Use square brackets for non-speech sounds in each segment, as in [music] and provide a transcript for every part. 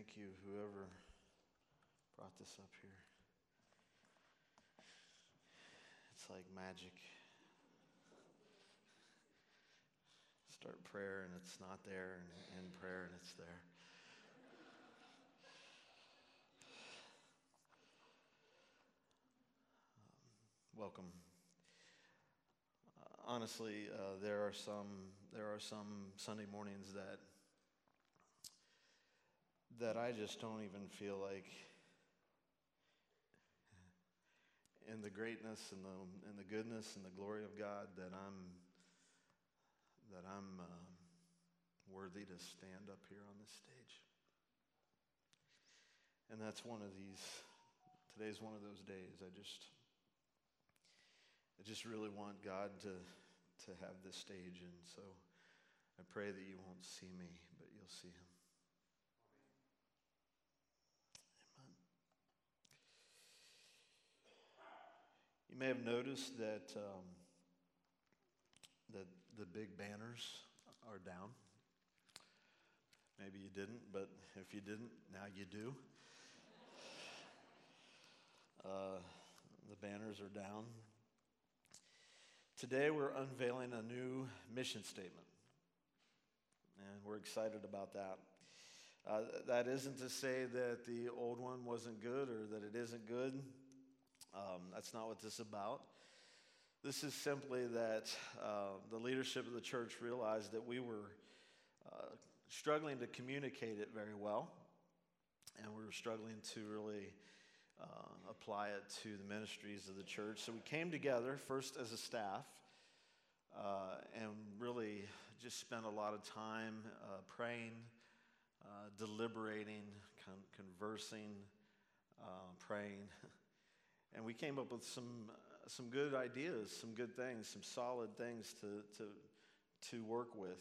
Thank you, whoever brought this up here. It's like magic. Start prayer and it's not there, and end prayer and it's there. Um, welcome. Uh, honestly, uh, there are some there are some Sunday mornings that that I just don't even feel like in the greatness and the and the goodness and the glory of God that I'm that I'm uh, worthy to stand up here on this stage. And that's one of these today's one of those days. I just I just really want God to to have this stage and so I pray that you won't see me, but you'll see him. You may have noticed that, um, that the big banners are down. Maybe you didn't, but if you didn't, now you do. [laughs] Uh, the banners are down. Today we're unveiling a new mission statement, and we're excited about that. Uh, that isn't to say that the old one wasn't good or that it isn't good. Um, that's not what this is about. This is simply that uh, the leadership of the church realized that we were uh, struggling to communicate it very well, and we were struggling to really uh, apply it to the ministries of the church. So we came together first as a staff uh, and really just spent a lot of time uh, praying, uh, deliberating, con- conversing, praying. [laughs] And we came up with some, uh, some good ideas, some good things, some solid things to, to, to work with.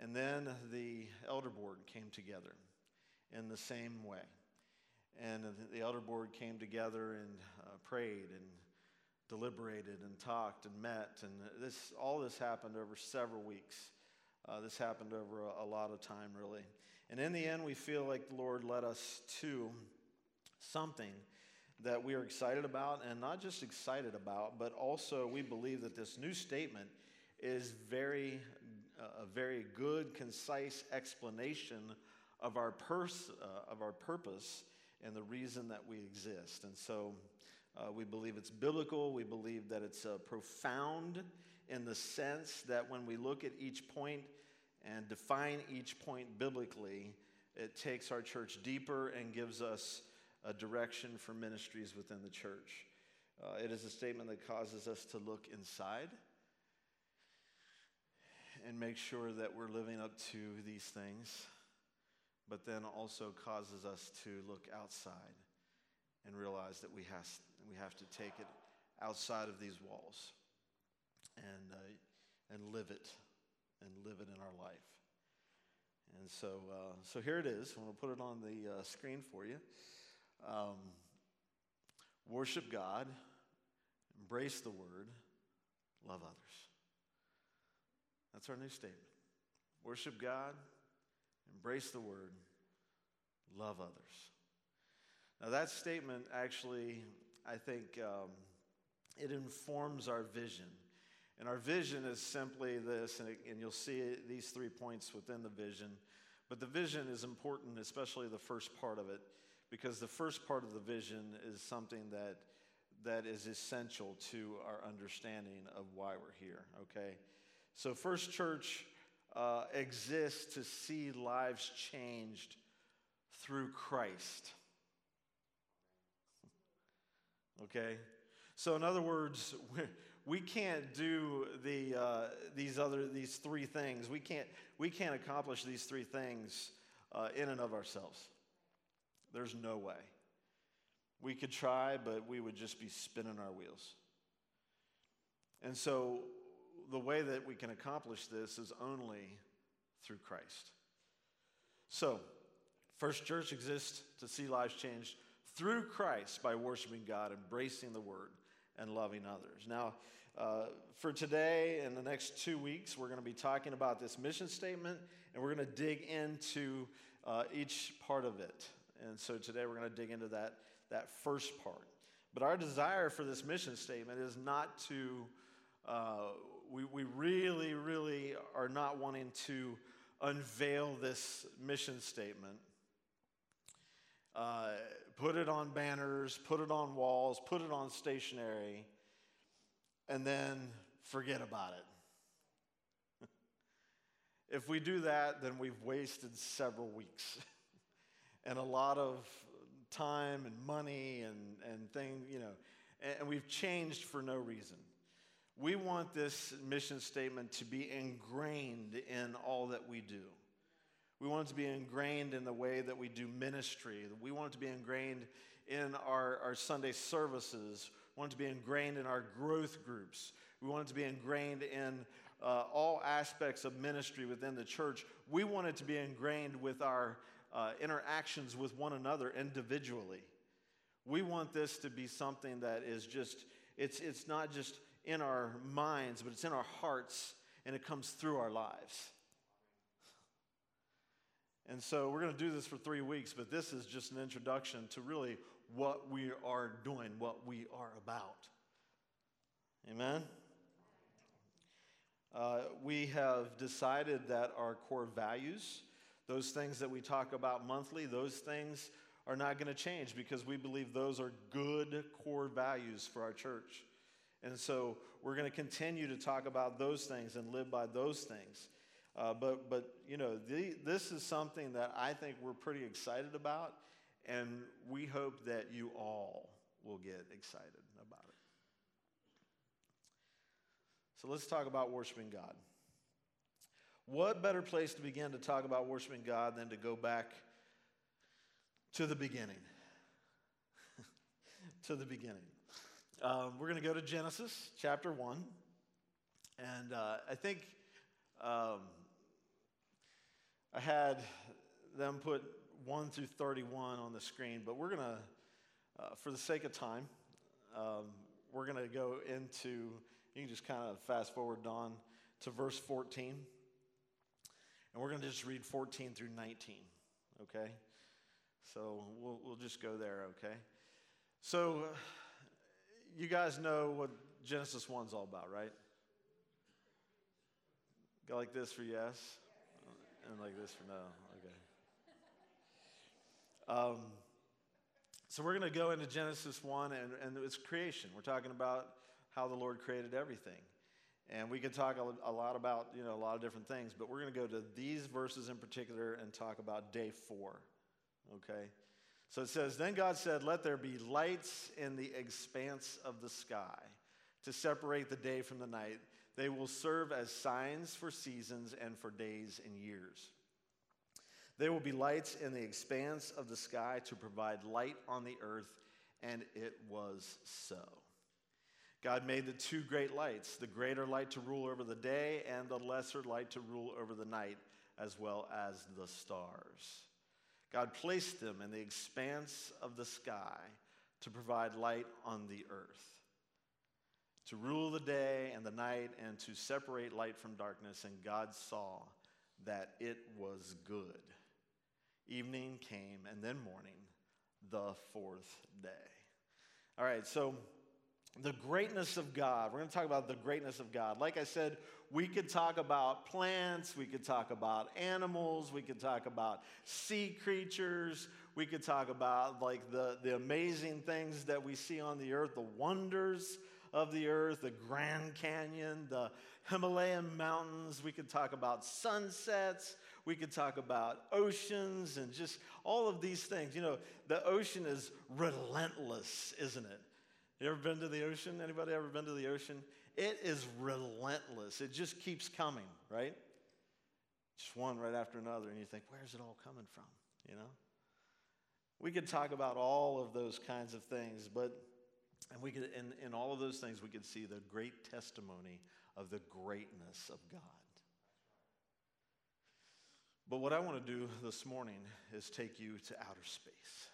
And then the elder board came together in the same way. And the elder board came together and uh, prayed and deliberated and talked and met. And this, all this happened over several weeks. Uh, this happened over a, a lot of time, really. And in the end, we feel like the Lord led us to something that we are excited about, and not just excited about, but also we believe that this new statement is very, uh, a very good, concise explanation of our, pers- uh, of our purpose and the reason that we exist. And so uh, we believe it's biblical, we believe that it's uh, profound in the sense that when we look at each point and define each point biblically, it takes our church deeper and gives us a direction for ministries within the church. Uh, it is a statement that causes us to look inside and make sure that we're living up to these things, but then also causes us to look outside and realize that we have, we have to take it outside of these walls and, uh, and live it and live it in our life. And so, uh, so here it is. I'm going to put it on the uh, screen for you. Um, worship God, embrace the word, love others. That's our new statement. Worship God, embrace the word, love others. Now, that statement actually, I think, um, it informs our vision. And our vision is simply this, and, it, and you'll see these three points within the vision. But the vision is important, especially the first part of it because the first part of the vision is something that that is essential to our understanding of why we're here okay? So first church uh, exists to see lives changed through christ. Okay? So in other words [laughs] we can't do the, uh, these other these three things. We can't we can't accomplish these three things uh, in and of ourselves there's no way. We could try, but we would just be spinning our wheels. And so, the way that we can accomplish this is only through Christ. So, First Church exists to see lives changed through Christ by worshiping God, embracing the Word, and loving others. Now, uh, for today and the next two weeks, we're going to be talking about this mission statement, and we're going to dig into uh, each part of it. And so today we're going to dig into that, that first part. But our desire for this mission statement is not to, uh, we, we really, really are not wanting to unveil this mission statement. Uh, put it on banners, put it on walls, put it on stationery, and then forget about it. [laughs] if we do that, then we've wasted several weeks [laughs] and a lot of time and money and, and things, you know, and, we've changed for no reason. We want this mission statement to be ingrained in all that we do. We want it to be ingrained in the way that we do ministry. We want it to be ingrained in our, our Sunday services. We want it to be ingrained in our growth groups. We want it to be ingrained in uh, all aspects of ministry within the church. We want it to be ingrained with our uh, interactions with one another individually. We want this to be something that is just, it's, it's not just in our minds, but it's in our hearts and it comes through our lives. And so we're going to do this for three weeks, but this is just an introduction to really what we are doing, what we are about. Amen? Uh, we have decided that our core values, those things that we talk about monthly, those things are not going to change because we believe those are good core values for our church. And so we're going to continue to talk about those things and live by those things. Uh, but, but, you know, the, this is something that I think we're pretty excited about, and we hope that you all will get excited about it. So let's talk about worshiping God. What better place to begin to talk about worshiping God than to go back to the beginning? [laughs] to the beginning. Um, we're going to go to Genesis chapter 1. And uh, I think um, I had them put 1 through 31 on the screen, but we're going to, uh, for the sake of time, um, we're going to go into, you can just kind of fast forward, Don, to verse 14. And we're going to just read 14 through 19, okay? So we'll, we'll just go there, okay? So you guys know what Genesis 1's all about, right? Go like this for yes, and like this for no. Okay. Um, so we're going to go into Genesis 1, and, and it's creation. We're talking about how the Lord created everything. And we could talk a, lot about, you know, a lot of different things, but we're going to go to these verses in particular and talk about day four, okay? So it says, Then God said, Let there be lights in the expanse of the sky to separate the day from the night. They will serve as signs for seasons and for days and years. There will be lights in the expanse of the sky to provide light on the earth, and it was so. God made the two great lights the greater light to rule over the day, and the lesser light to rule over the night, as well as the stars. God placed them in the expanse of the sky to provide light on the earth, to rule the day and the night, and to separate light from darkness. And God saw that it was good. Evening came, and then morning, the fourth day. All right, so the greatness of God. We're going to talk about the greatness of God. Like I said, we could talk about plants, we could talk about animals, we could talk about sea creatures, we could talk about like the, the amazing things that we see on the earth, the wonders of the earth, the Grand Canyon, the Himalayan mountains. We could talk about sunsets. We could talk about oceans and just all of these things. You know, the ocean is relentless, isn't it? You ever been to the ocean? Anybody ever been to the ocean? It is relentless. It just keeps coming, right? Just one right after another, and you think, where's it all coming from? You know? We could talk about all of those kinds of things, but and we could in, in all of those things we could see the great testimony of the greatness of God. But what I want to do this morning is take you to outer space.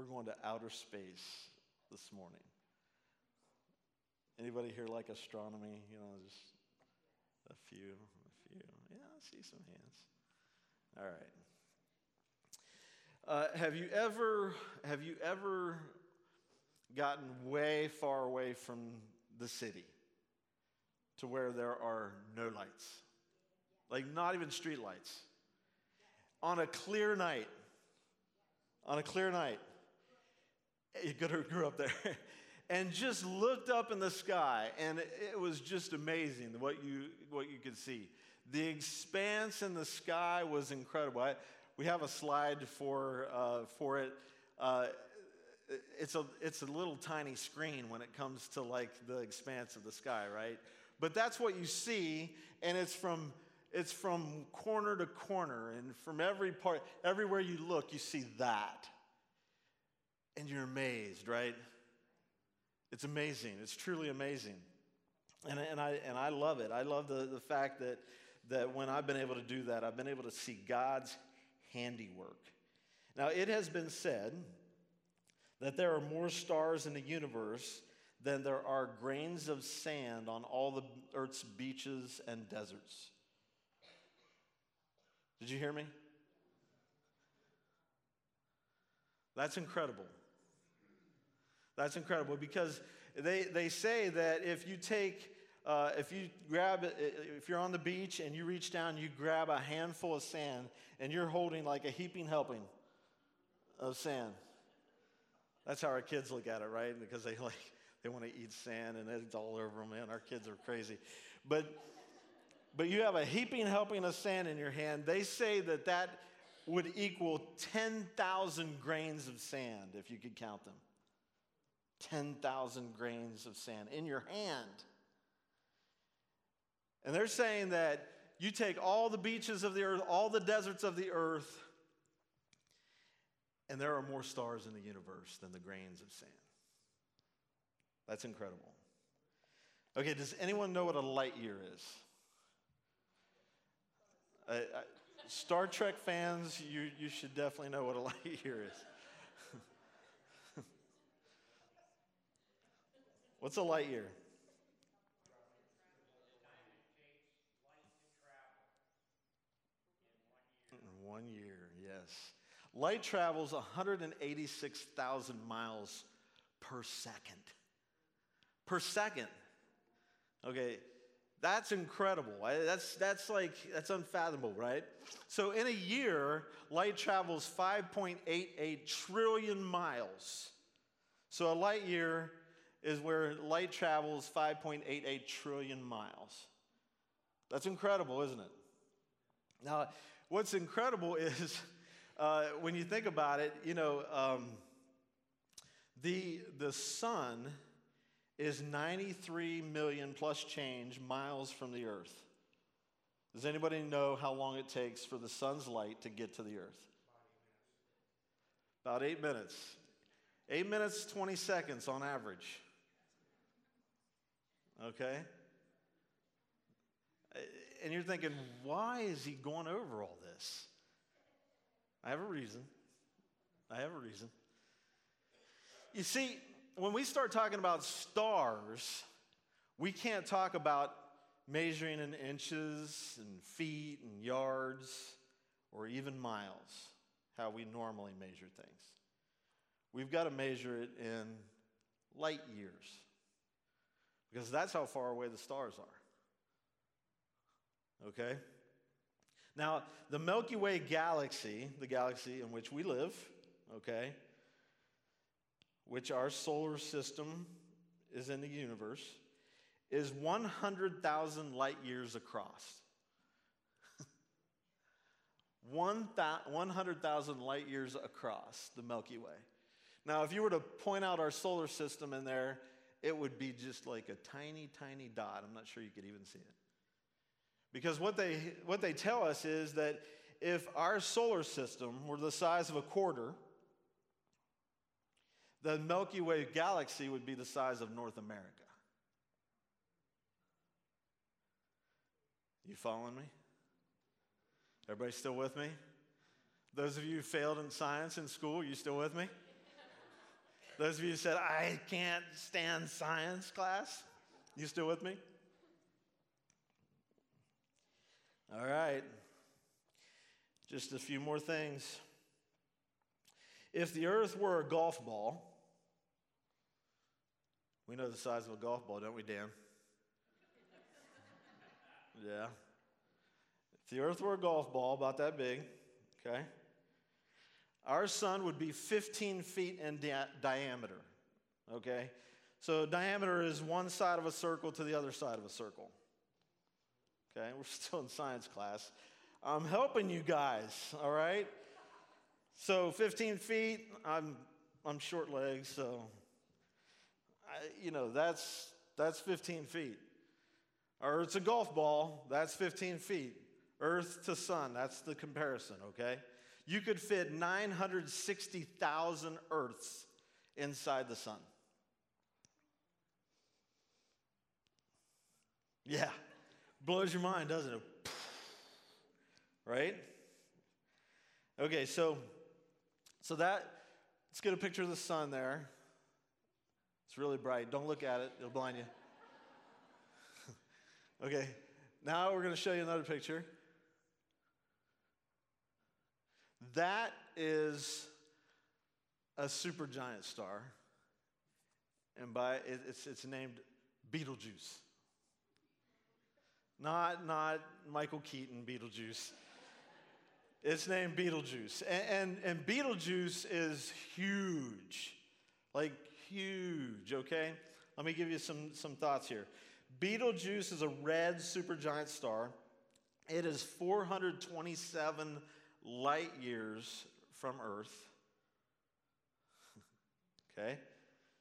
We're going to outer space this morning. Anybody here like astronomy? You know, just A few, a few. Yeah, I see some hands. All right. Uh, have you ever have you ever gotten way far away from the city to where there are no lights, like not even street lights, on a clear night? On a clear night, [laughs] you could have grew up there, [laughs] and just looked up in the sky, and it was just amazing what you what you could see. The expanse in the sky was incredible. I, we have a slide for, uh, for it. Uh, it's, a, it's a little tiny screen when it comes to like the expanse of the sky, right? But that's what you see, and it's from, it's from corner to corner, and from every part, everywhere you look, you see that. And you're amazed, right? It's amazing. It's truly amazing. And, and, I, and I love it. I love the, the fact that, that when I've been able to do that, I've been able to see God's handiwork. Now, it has been said that there are more stars in the universe than there are grains of sand on all the earth's beaches and deserts. Did you hear me? That's incredible. That's incredible because they, they say that if you take, uh, if you grab, if you're on the beach and you reach down, you grab a handful of sand and you're holding like a heaping helping of sand. That's how our kids look at it, right? Because they [laughs] like they want to eat sand and it's all over them. Man, our kids are crazy. But but you have a heaping helping of sand in your hand. They say that that would equal 10,000 grains of sand if you could count them. 10,000 grains of sand in your hand. And they're saying that you take all the beaches of the earth, all the deserts of the earth, and there are more stars in the universe than the grains of sand. That's incredible. Okay, does anyone know what a light year is? Uh, uh, Star Trek fans, you, you should definitely know what a [laughs] light year is. What's a light year? One year, yes. Light travels 186,000 miles per second. Per second. Okay, that's incredible. That's, that's like, that's unfathomable, right? So in a year, light travels 5.88 trillion miles. So a light year is where light travels 5.88 trillion miles. That's incredible, isn't it? Now, what's incredible [laughs] is uh, when you think about it, you know, um, the, the sun is 93 million plus change miles from the earth. Does anybody know how long it takes for the sun's light to get to the earth? About eight minutes. Eight minutes, 20 seconds on average. Okay? And you're thinking, why is he going over all this? I have a reason. I have a reason. You see, when we start talking about stars, we can't talk about measuring in inches and feet and yards or even miles, how we normally measure things. We've got to measure it in light years because that's how far away the stars are. Okay? Now, the Milky Way galaxy, the galaxy in which we live, okay, which our solar system is in the universe, is 100,000 light years across. [laughs] 100,000 light years across the Milky Way. Now, if you were to point out our solar system in there, it would be just like a tiny, tiny dot. I'm not sure you could even see it. Because what they, what they tell us is that if our solar system were the size of a quarter, the Milky Way galaxy would be the size of North America. You following me? Everybody still with me? Those of you who failed in science in school, you still with me? Those of you who said, I can't stand science class, you still with me? All right. Just a few more things. If the earth were a golf ball, we know the size of a golf ball, don't we, Dan? [laughs] yeah. If the earth were a golf ball, about that big, okay, our sun would be 15 feet in di- diameter, okay? So diameter is one side of a circle to the other side of a circle. Okay, [laughs] we're still in science class. I'm helping you guys, all right? So 15 feet, I'm, I'm short legs, so, I, you know, that's, that's 15 feet. Or it's a golf ball, that's 15 feet. Earth to sun, that's the comparison, okay? You could fit 960,000 Earths inside the sun. Yeah, blows your mind, doesn't it? Right? Okay, so so that let's get a picture of the sun there. It's really bright. Don't look at it, it'll blind you. [laughs] okay, now we're going to show you another picture. That is a supergiant star, and by it, it's, it's named Betelgeuse. Not, not Michael Keaton Beetlejuice. It's named Betelgeuse. And, and, and Betelgeuse is huge. Like huge, okay? Let me give you some, some thoughts here. Betelgeuse is a red supergiant star. It is 427 light years from Earth. [laughs] okay?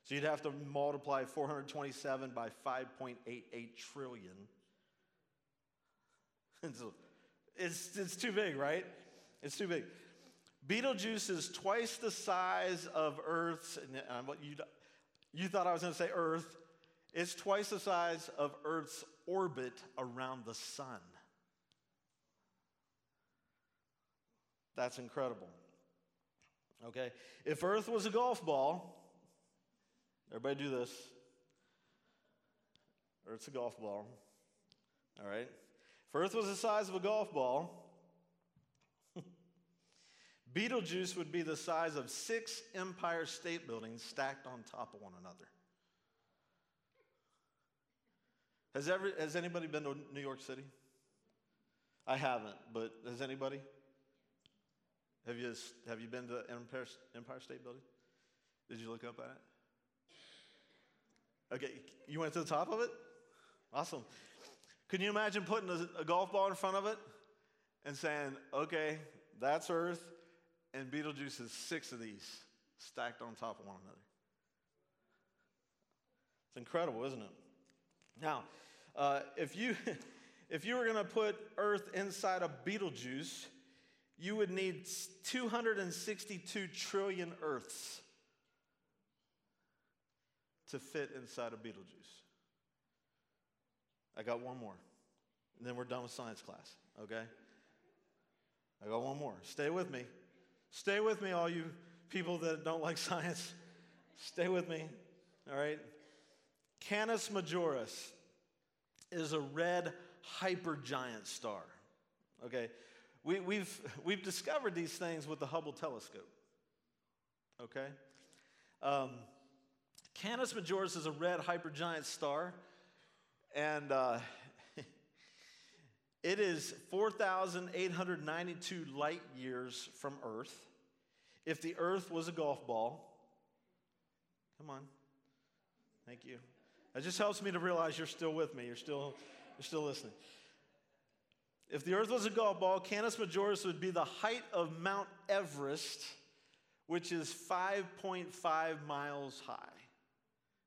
So you'd have to multiply 427 by 5.88 trillion. [laughs] it's, it's too big, right? It's too big. Betelgeuse is twice the size of Earth's, and what you, you thought I was going to say Earth. It's twice the size of Earth's orbit around the sun. That's incredible. Okay? If Earth was a golf ball, everybody do this. Earth's a golf ball. All right? If Earth was the size of a golf ball, [laughs] Betelgeuse would be the size of six Empire State Buildings stacked on top of one another. Has, ever, has anybody been to New York City? I haven't, but has anybody? Have you, have you been to Empire, Empire State Building? Did you look up at it? Okay, you went to the top of it? Awesome. Can you imagine putting a, a golf ball in front of it and saying, okay, that's Earth, and Betelgeuse is six of these stacked on top of one another? It's incredible, isn't it? Now, uh, if you [laughs] if you were going to put Earth inside of Betelgeuse, you would need 262 trillion Earths to fit inside of Betelgeuse. I got one more. And then we're done with science class, okay? I got one more. Stay with me. Stay with me, all you people that don't like [laughs] science. Stay with me, all right? Canis Majoris is a red hypergiant star, okay? We, we've, we've discovered these things with the Hubble telescope, okay? Um, Canis Majoris is a red hypergiant star. And uh, [laughs] it is 4,892 light years from Earth. If the Earth was a golf ball, come on. Thank you. It just helps me to realize you're still with me. You're still, you're still listening. If the Earth was a golf ball, Canis Majoris would be the height of Mount Everest, which is 5.5 miles high.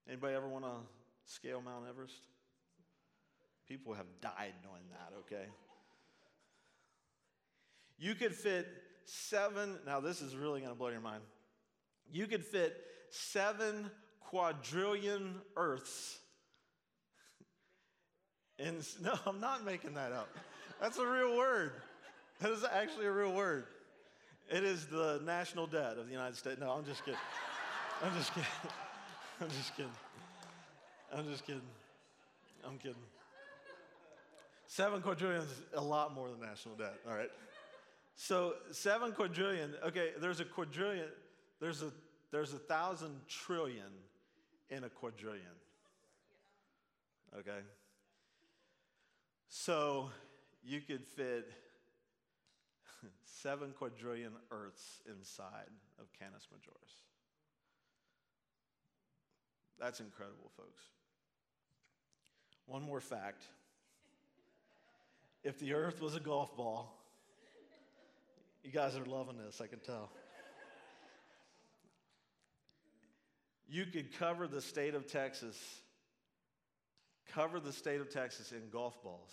Anybody ever want to scale Mount Everest? People have died knowing that, okay? You could fit seven, now this is really going to blow your mind. You could fit seven quadrillion Earths. In, [laughs] no, I'm not making that up. That's a real word. That is actually a real word. It is the national debt of the United States. No, I'm just kidding. I'm just kidding. I'm just kidding. I'm just kidding. I'm kidding. Seven quadrillion is a lot more than national debt. All right. So seven quadrillion. Okay, there's a quadrillion. There's a there's a thousand trillion in a quadrillion. Okay. So you could fit seven quadrillion Earths inside of Canis Majoris. That's incredible, folks. One more fact. If the earth was a golf ball, you guys are loving this, I can tell. You could cover the state of Texas, cover the state of Texas in golf balls.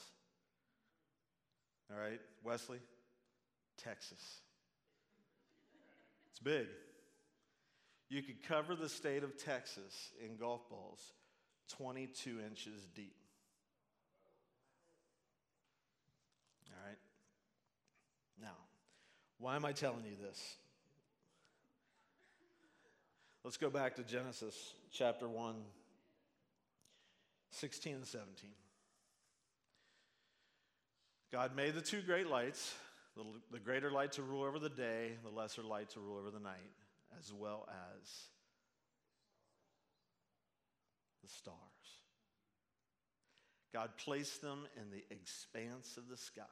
All right, Wesley? Texas. It's big. You could cover the state of Texas in golf balls 22 inches deep. All right? Now, why am I telling you this? Let's go back to Genesis chapter 1, 16 and 17. God made the two great lights, the, the greater light to rule over the day, the lesser light to rule over the night as well as the stars. God placed them in the expanse of the sky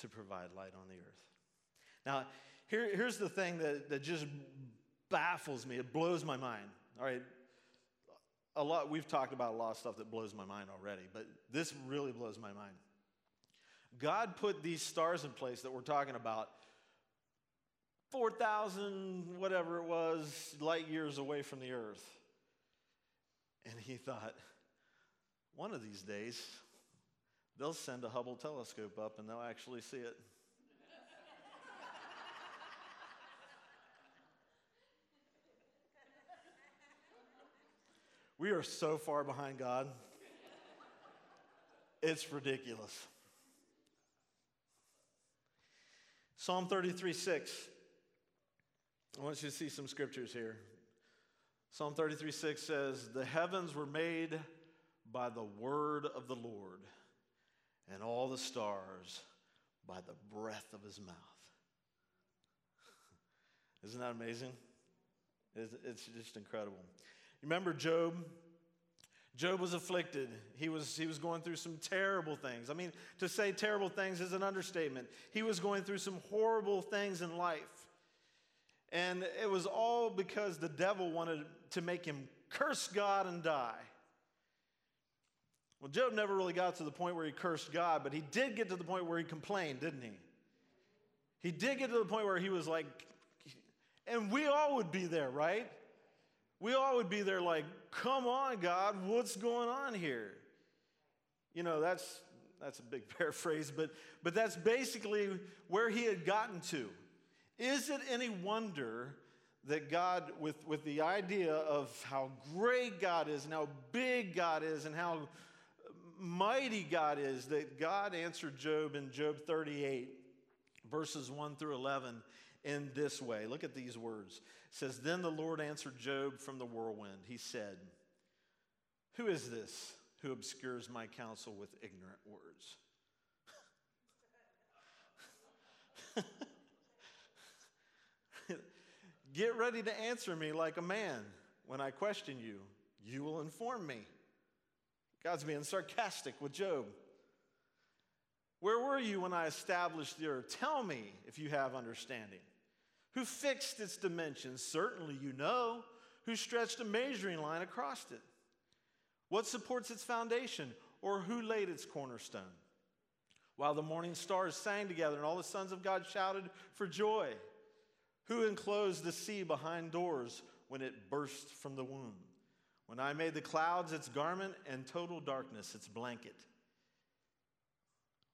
to provide light on the earth. Now, here, here's the thing that, that just baffles me. It blows my mind. All right. A lot, we've talked about a lot of stuff that blows my mind already, but this really blows my mind. God put these stars in place that we're talking about 4,000, whatever it was, light years away from the earth. And he thought, one of these days, they'll send a Hubble telescope up and they'll actually see it. we are so far behind God. It's ridiculous. Psalm 33 6. I want you to see some scriptures here. Psalm 33 6 says, The heavens were made by the word of the Lord, and all the stars by the breath of his mouth. [laughs] Isn't that amazing? It's just incredible. Remember Job? Job was afflicted. He was, he was going through some terrible things. I mean, to say terrible things is an understatement. He was going through some horrible things in life. And it was all because the devil wanted to make him curse God and die. Well, Job never really got to the point where he cursed God, but he did get to the point where he complained, didn't he? He did get to the point where he was like, and we all would be there, right? We all would be there like, come on, God, what's going on here? You know, that's that's a big [laughs] paraphrase, but but that's basically where he had gotten to. Is it any wonder that God, with, with the idea of how great God is and how big God is and how mighty God is, that God answered Job in Job 38, verses 1 through 11, in this way? Look at these words. It says, Then the Lord answered Job from the whirlwind. He said, Who is this who obscures my counsel with ignorant words? [laughs] Get ready to answer me like a man. When I question you, you will inform me. God's being sarcastic with Job. Where were you when I established the earth? Tell me if you have understanding. Who fixed its dimensions? Certainly you know. Who stretched a measuring line across it? What supports its foundation? Or who laid its cornerstone? While the morning stars sang together and all the sons of God shouted for joy. Who enclosed the sea behind doors when it burst from the womb? When I made the clouds its garment and total darkness its blanket.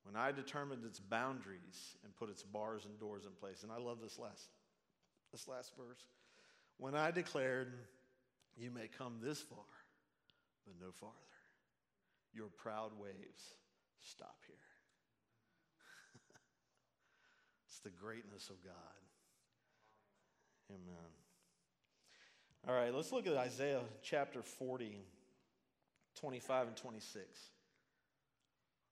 When I determined its boundaries and put its bars and doors in place. And I love this last, this last verse. When I declared, You may come this far, but no farther. Your proud waves stop here. [laughs] it's the greatness of God. Amen. All right, let's look at Isaiah chapter 40, 25 and 26.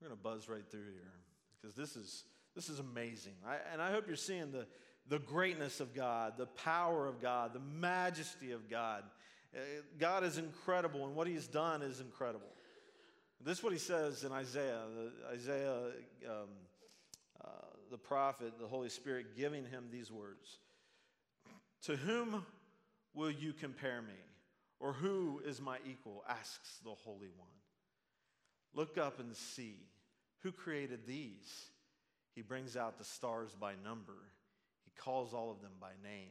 We're going to buzz right through here because this is, this is amazing. I, and I hope you're seeing the, the greatness of God, the power of God, the majesty of God. Uh, God is incredible, and what He's done is incredible. This is what He says in Isaiah. Isaiah, um, uh, the prophet, the Holy Spirit, giving him these words To whom will you compare me? Or who is my equal? asks the Holy One. Look up and see who created these. He brings out the stars by number, calls all of them by name.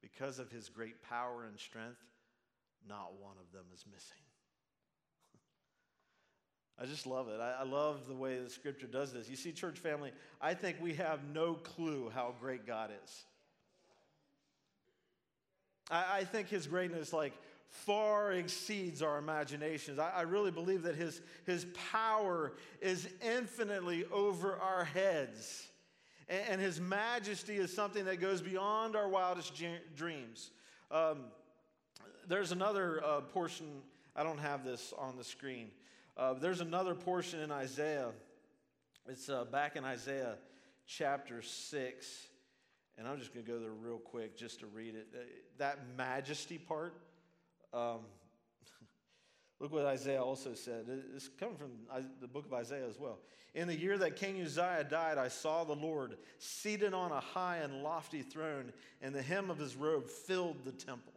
Because of his great power and strength, not one of them is missing. [laughs] I just love it. I, I, love the way the scripture does this. You see, church family, I think we have no clue how great God is. I, I think his greatness, like, far exceeds our imaginations. I, I really believe that his, his power is infinitely over our heads. And, his majesty is something that goes beyond our wildest dreams. Um, there's another uh, portion, I don't have this on the screen. Uh, there's another portion in Isaiah. It's uh, back in Isaiah chapter 6. And I'm just going to go there real quick just to read it. Uh, that majesty part, um, look what Isaiah also said. It's coming from the book of Isaiah as well. In the year that King Uzziah died, I saw the Lord seated on a high and lofty throne, and the hem of his robe filled the temple.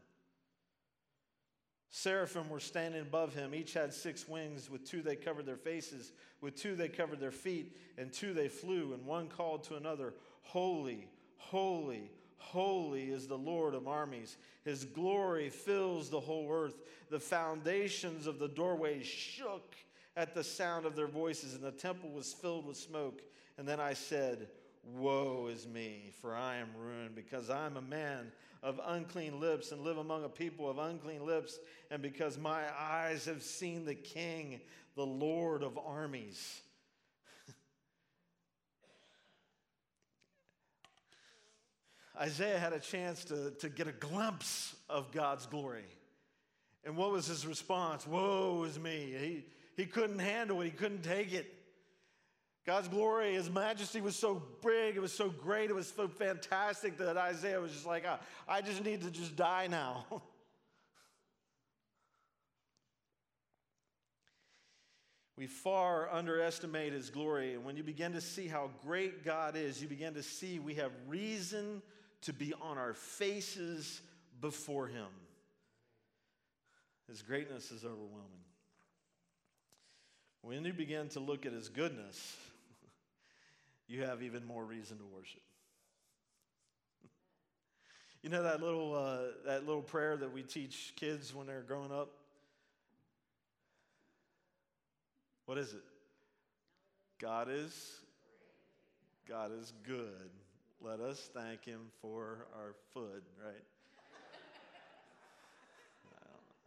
Seraphim were standing above him. Each had six wings. With two they covered their faces, with two they covered their feet, and two they flew. And one called to another, Holy, holy, Holy is the Lord of armies. His glory fills the whole earth. The foundations of the doorways shook at the sound of their voices, and the temple was filled with smoke. And then I said, Woe is me, for I am ruined, because I am a man of unclean lips and live among a people of unclean lips, and because my eyes have seen the King, the Lord of armies. Isaiah had a chance to, to get a glimpse of God's glory. And what was his response? Woe is me. He, he couldn't handle it, he couldn't take it. God's glory, his majesty was so big, it was so great, it was so fantastic that Isaiah was just like, oh, I just need to just die now. [laughs] we far underestimate his glory. And when you begin to see how great God is, you begin to see we have reason to be on our faces before Him. His greatness is overwhelming. When you begin to look at His goodness, [laughs] you have even more reason to worship. [laughs] you know that little, uh, that little prayer that we teach kids when they're growing up? What is it? God is God is good. Let us thank him for our food, right?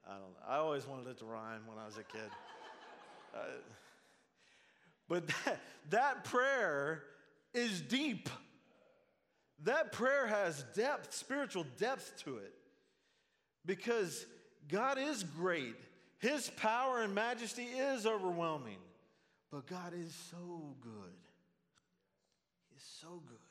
I, don't, don't, I always wanted it to rhyme when I was a kid. Uh, but that, that prayer is deep. That prayer has depth, spiritual depth to it. Because God is great. His power and majesty is overwhelming. But God is so good. He's so good.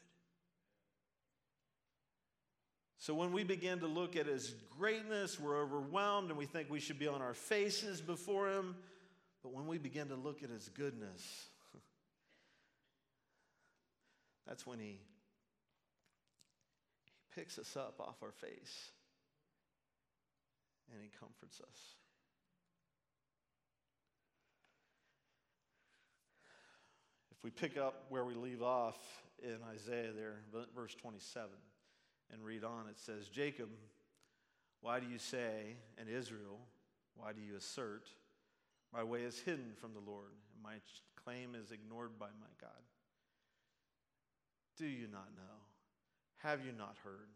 So when we begin to look at his greatness, we're overwhelmed and we think we should be on our faces before him. But when we begin to look at his goodness, [laughs] that's when he, he picks us up off our face and he comforts us. If we pick up where we leave off in Isaiah there, verse 27 and read on, it says, Jacob, why do you say, and Israel, why do you assert, my way is hidden from the Lord, and my claim is ignored by my God? Do you not know? Have you not heard?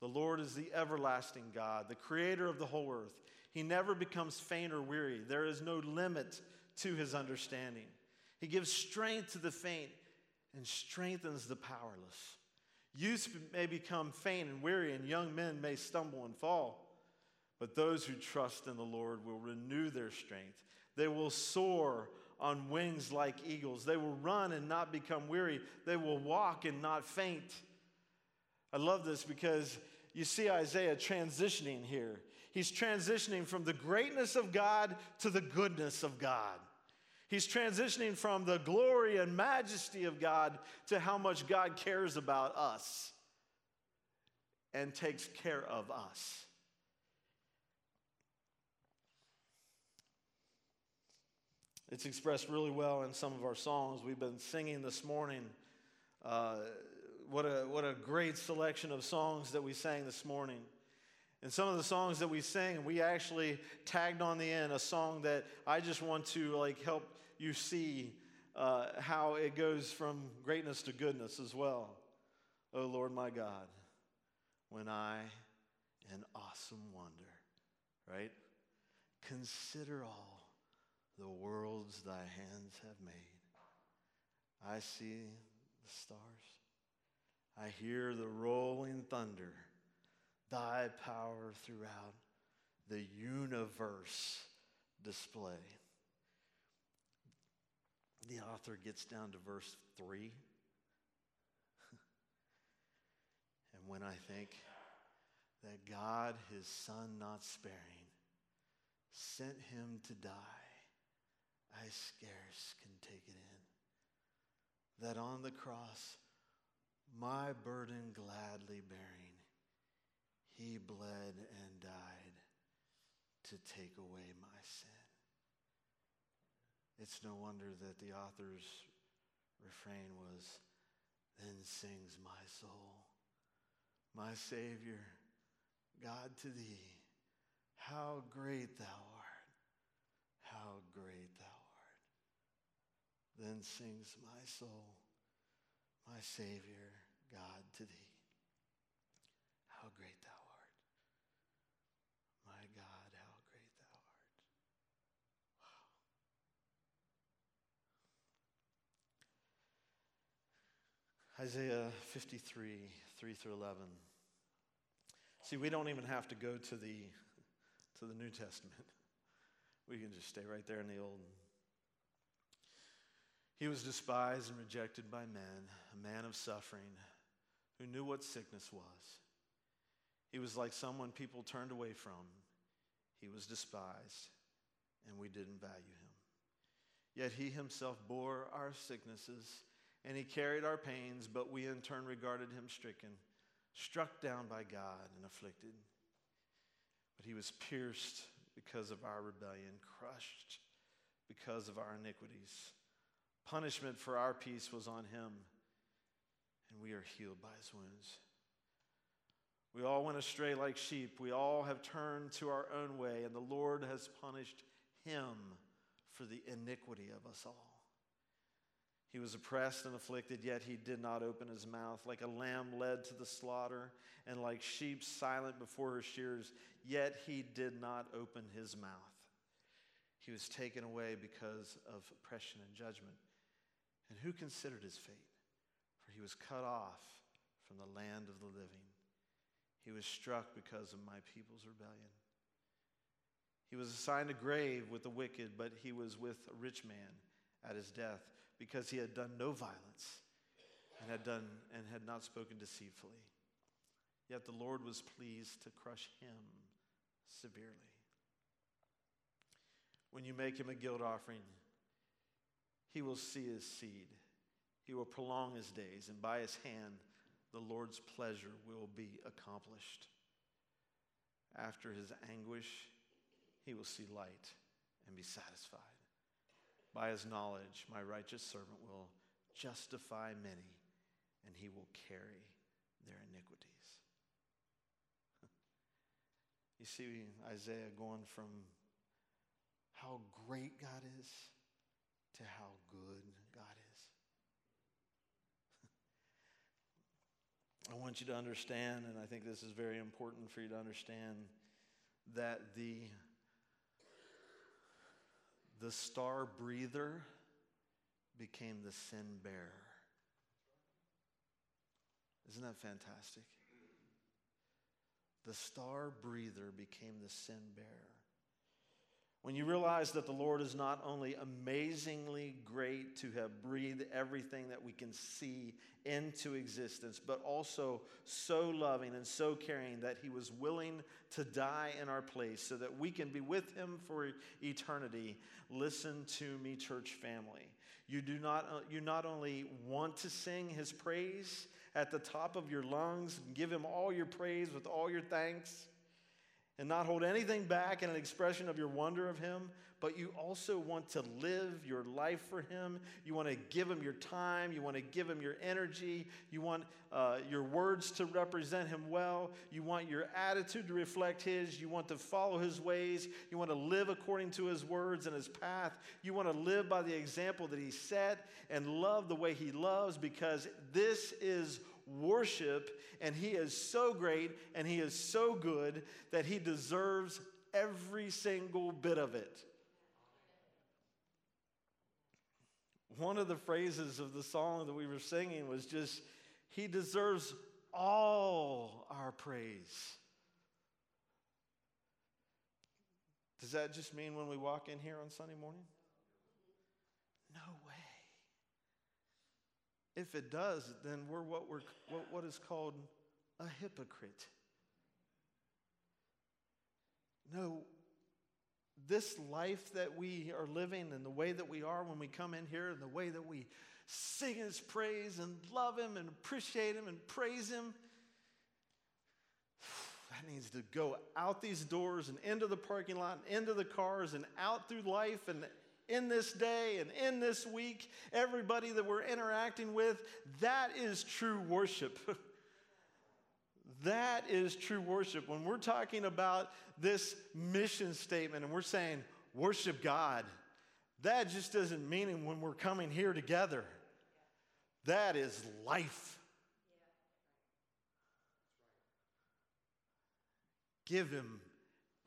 The Lord is the everlasting God, the creator of the whole earth. He never becomes faint or weary. There is no limit to his understanding. He gives strength to the faint and strengthens the powerless. Youth may become faint and weary, and young men may stumble and fall. But those who trust in the Lord will renew their strength. They will soar on wings like eagles. They will run and not become weary. They will walk and not faint. I love this because you see Isaiah transitioning here. He's transitioning from the greatness of God to the goodness of God. He's transitioning from the glory and majesty of God to how much God cares about us and takes care of us. It's expressed really well in some of our songs we've been singing this morning. Uh, what, a, what a great selection of songs that we sang this morning. And some of the songs that we sang, we actually tagged on the end a song that I just want to like help you see uh, how it goes from greatness to goodness as well. Oh Lord my God, when I in awesome wonder, right? Consider all the worlds thy hands have made. I see the stars. I hear the rolling thunder, thy power throughout the universe display. The author gets down to verse 3. [laughs] and when I think that God, his son not sparing, sent him to die, I scarce can take it in. That on the cross, my burden gladly bearing, he bled and died to take away my sin. It's no wonder that the author's refrain was, Then sings my soul, my Savior, God to thee, how great thou art, how great thou art. Then sings my soul, my Savior, God to thee. How great thou art. My God, how great thou art. Wow. Isaiah 53, 3 through 11. See, we don't even have to go to the, to the New Testament. [laughs] We can just stay right there in the Old. He was despised and rejected by men, a man of suffering who knew what sickness was. He was like someone people turned away from. He was despised, and we didn't value him. Yet he himself bore our sicknesses, and he carried our pains, but we in turn regarded him stricken, struck down by God, and afflicted. But he was pierced because of our rebellion, crushed because of our iniquities. Punishment for our peace was on him, and we are healed by his wounds. We all went astray like sheep. We all have turned to our own way, and the Lord has punished him for the iniquity of us all. He was oppressed and afflicted, yet he did not open his mouth. Like a lamb led to the slaughter, and like sheep silent before her shears, yet he did not open his mouth. He was taken away because of oppression and judgment. And who considered his fate? For he was cut off from the land of the living. He was struck because of my people's rebellion. He was assigned a grave with the wicked, but he was with a rich man at his death because he had done no violence and had done and had not spoken deceitfully. Yet the Lord was pleased to crush him severely. When you make him a guilt offering, he will see his seed. He will prolong his days, and by his hand, the Lord's pleasure will be accomplished. After his anguish, he will see light and be satisfied. By his knowledge, my righteous servant will justify many, and he will carry their iniquities. [laughs] you see Isaiah going from how great God is to how good God is. [laughs] I want you to understand, and I think this is very important for you to understand, that the, the star breather became the sin bearer. Isn't that fantastic? The star breather became the sin bearer. When you realize that the Lord is not only amazingly great to have breathed everything that we can see into existence, but also so loving and so caring that he was willing to die in our place so that we can be with him for eternity. Listen to me, church family. You do not uh, you not only want to sing his praise at the top of your lungs and give him all your praise with all your thanks and not hold anything back in an expression of your wonder of Him, but you also want to live your life for Him. You want to give Him your time. You want to give Him your energy. You want uh, your words to represent Him well. You want your attitude to reflect His. You want to follow His ways. You want to live according to His words and His path. You want to live by the example that He set and love the way He loves because this is worship, and He is so great and He is so good that He deserves every single bit of it. One of the phrases of the song that we were singing was just, He deserves all our praise. Does that just mean when we walk in here on Sunday morning? No. If it does, then we're what, we're, what, what is called a hypocrite. No, this life that we are living and the way that we are when we come in here and the way that we sing his praise and love him and appreciate him and praise him, that needs to go out these doors and into the parking lot and into the cars and out through life and in this day and in this week, everybody that we're interacting with, that is true worship. [laughs] that is true worship. When we're talking about this mission statement and we're saying, worship God, that just doesn't mean when we're coming here together. That is life. Give Him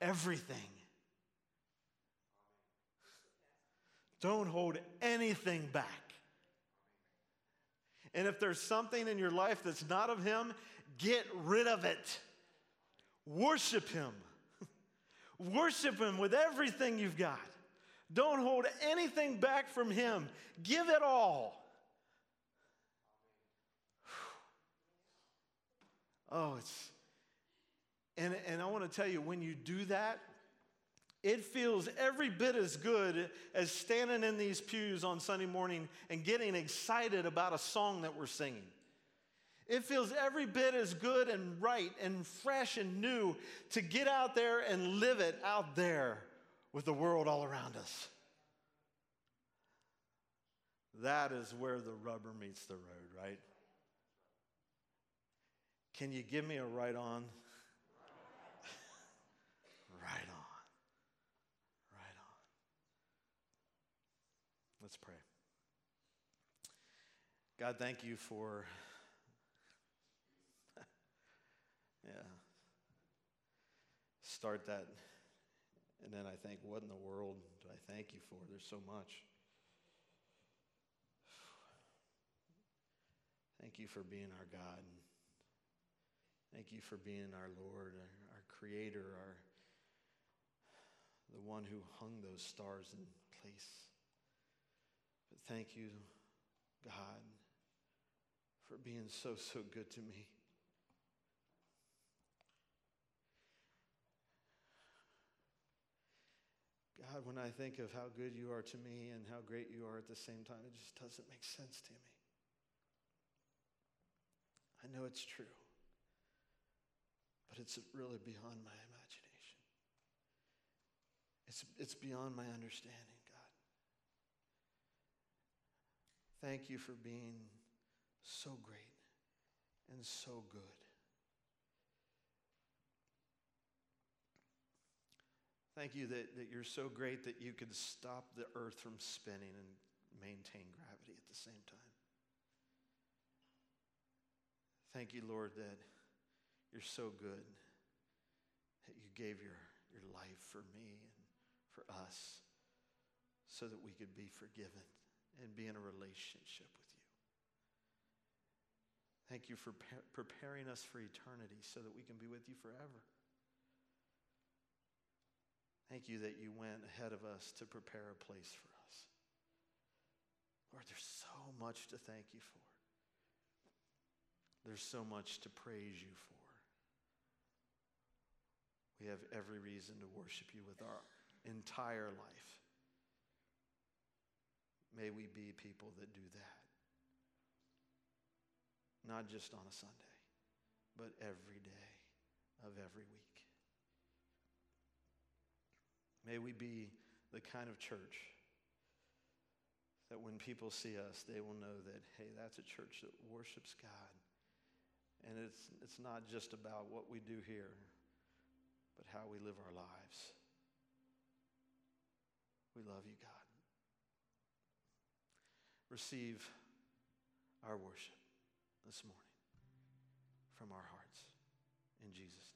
everything. Don't hold anything back. And if there's something in your life that's not of Him, get rid of it. Worship Him. [laughs] Worship Him with everything you've got. Don't hold anything back from Him. Give it all. [sighs] Oh, it's, and, and I want to tell you, when you do that, it feels every bit as good as standing in these pews on Sunday morning and getting excited about a song that we're singing. It feels every bit as good and right and fresh and new to get out there and live it out there with the world all around us. That is where the rubber meets the road, right? Can you give me a right on? [laughs] Let's pray. God, thank you for, [laughs] yeah, start that. And then I think, what in the world do I thank you for? There's so much. Thank you for being our God. Thank you for being our Lord, our, Creator, our the one who hung those stars in place. But thank you, God, for being so, so good to me. God, when I think of how good you are to me and how great you are at the same time, it just doesn't make sense to me. I know it's true, but it's really beyond my imagination. It's, it's beyond my understanding. God. Thank you for being so great and so good. Thank you that, that you're so great that you could stop the earth from spinning and maintain gravity at the same time. Thank you, Lord, that you're so good that you gave your, your life for me and for us so that we could be forgiven and be in a relationship with. Thank you for pre- preparing us for eternity so that we can be with you forever. Thank you that you went ahead of us to prepare a place for us. Lord, there's so much to thank you for. There's so much to praise you for. We have every reason to worship you with our entire life. May we be people that do that. Not just on a Sunday, but every day of every week. May we be the kind of church that when people see us, they will know that, hey, that's a church that worships God. And it's, it's not just about what we do here, but how we live our lives. We love you, God. Receive our worship this morning from our hearts. In Jesus'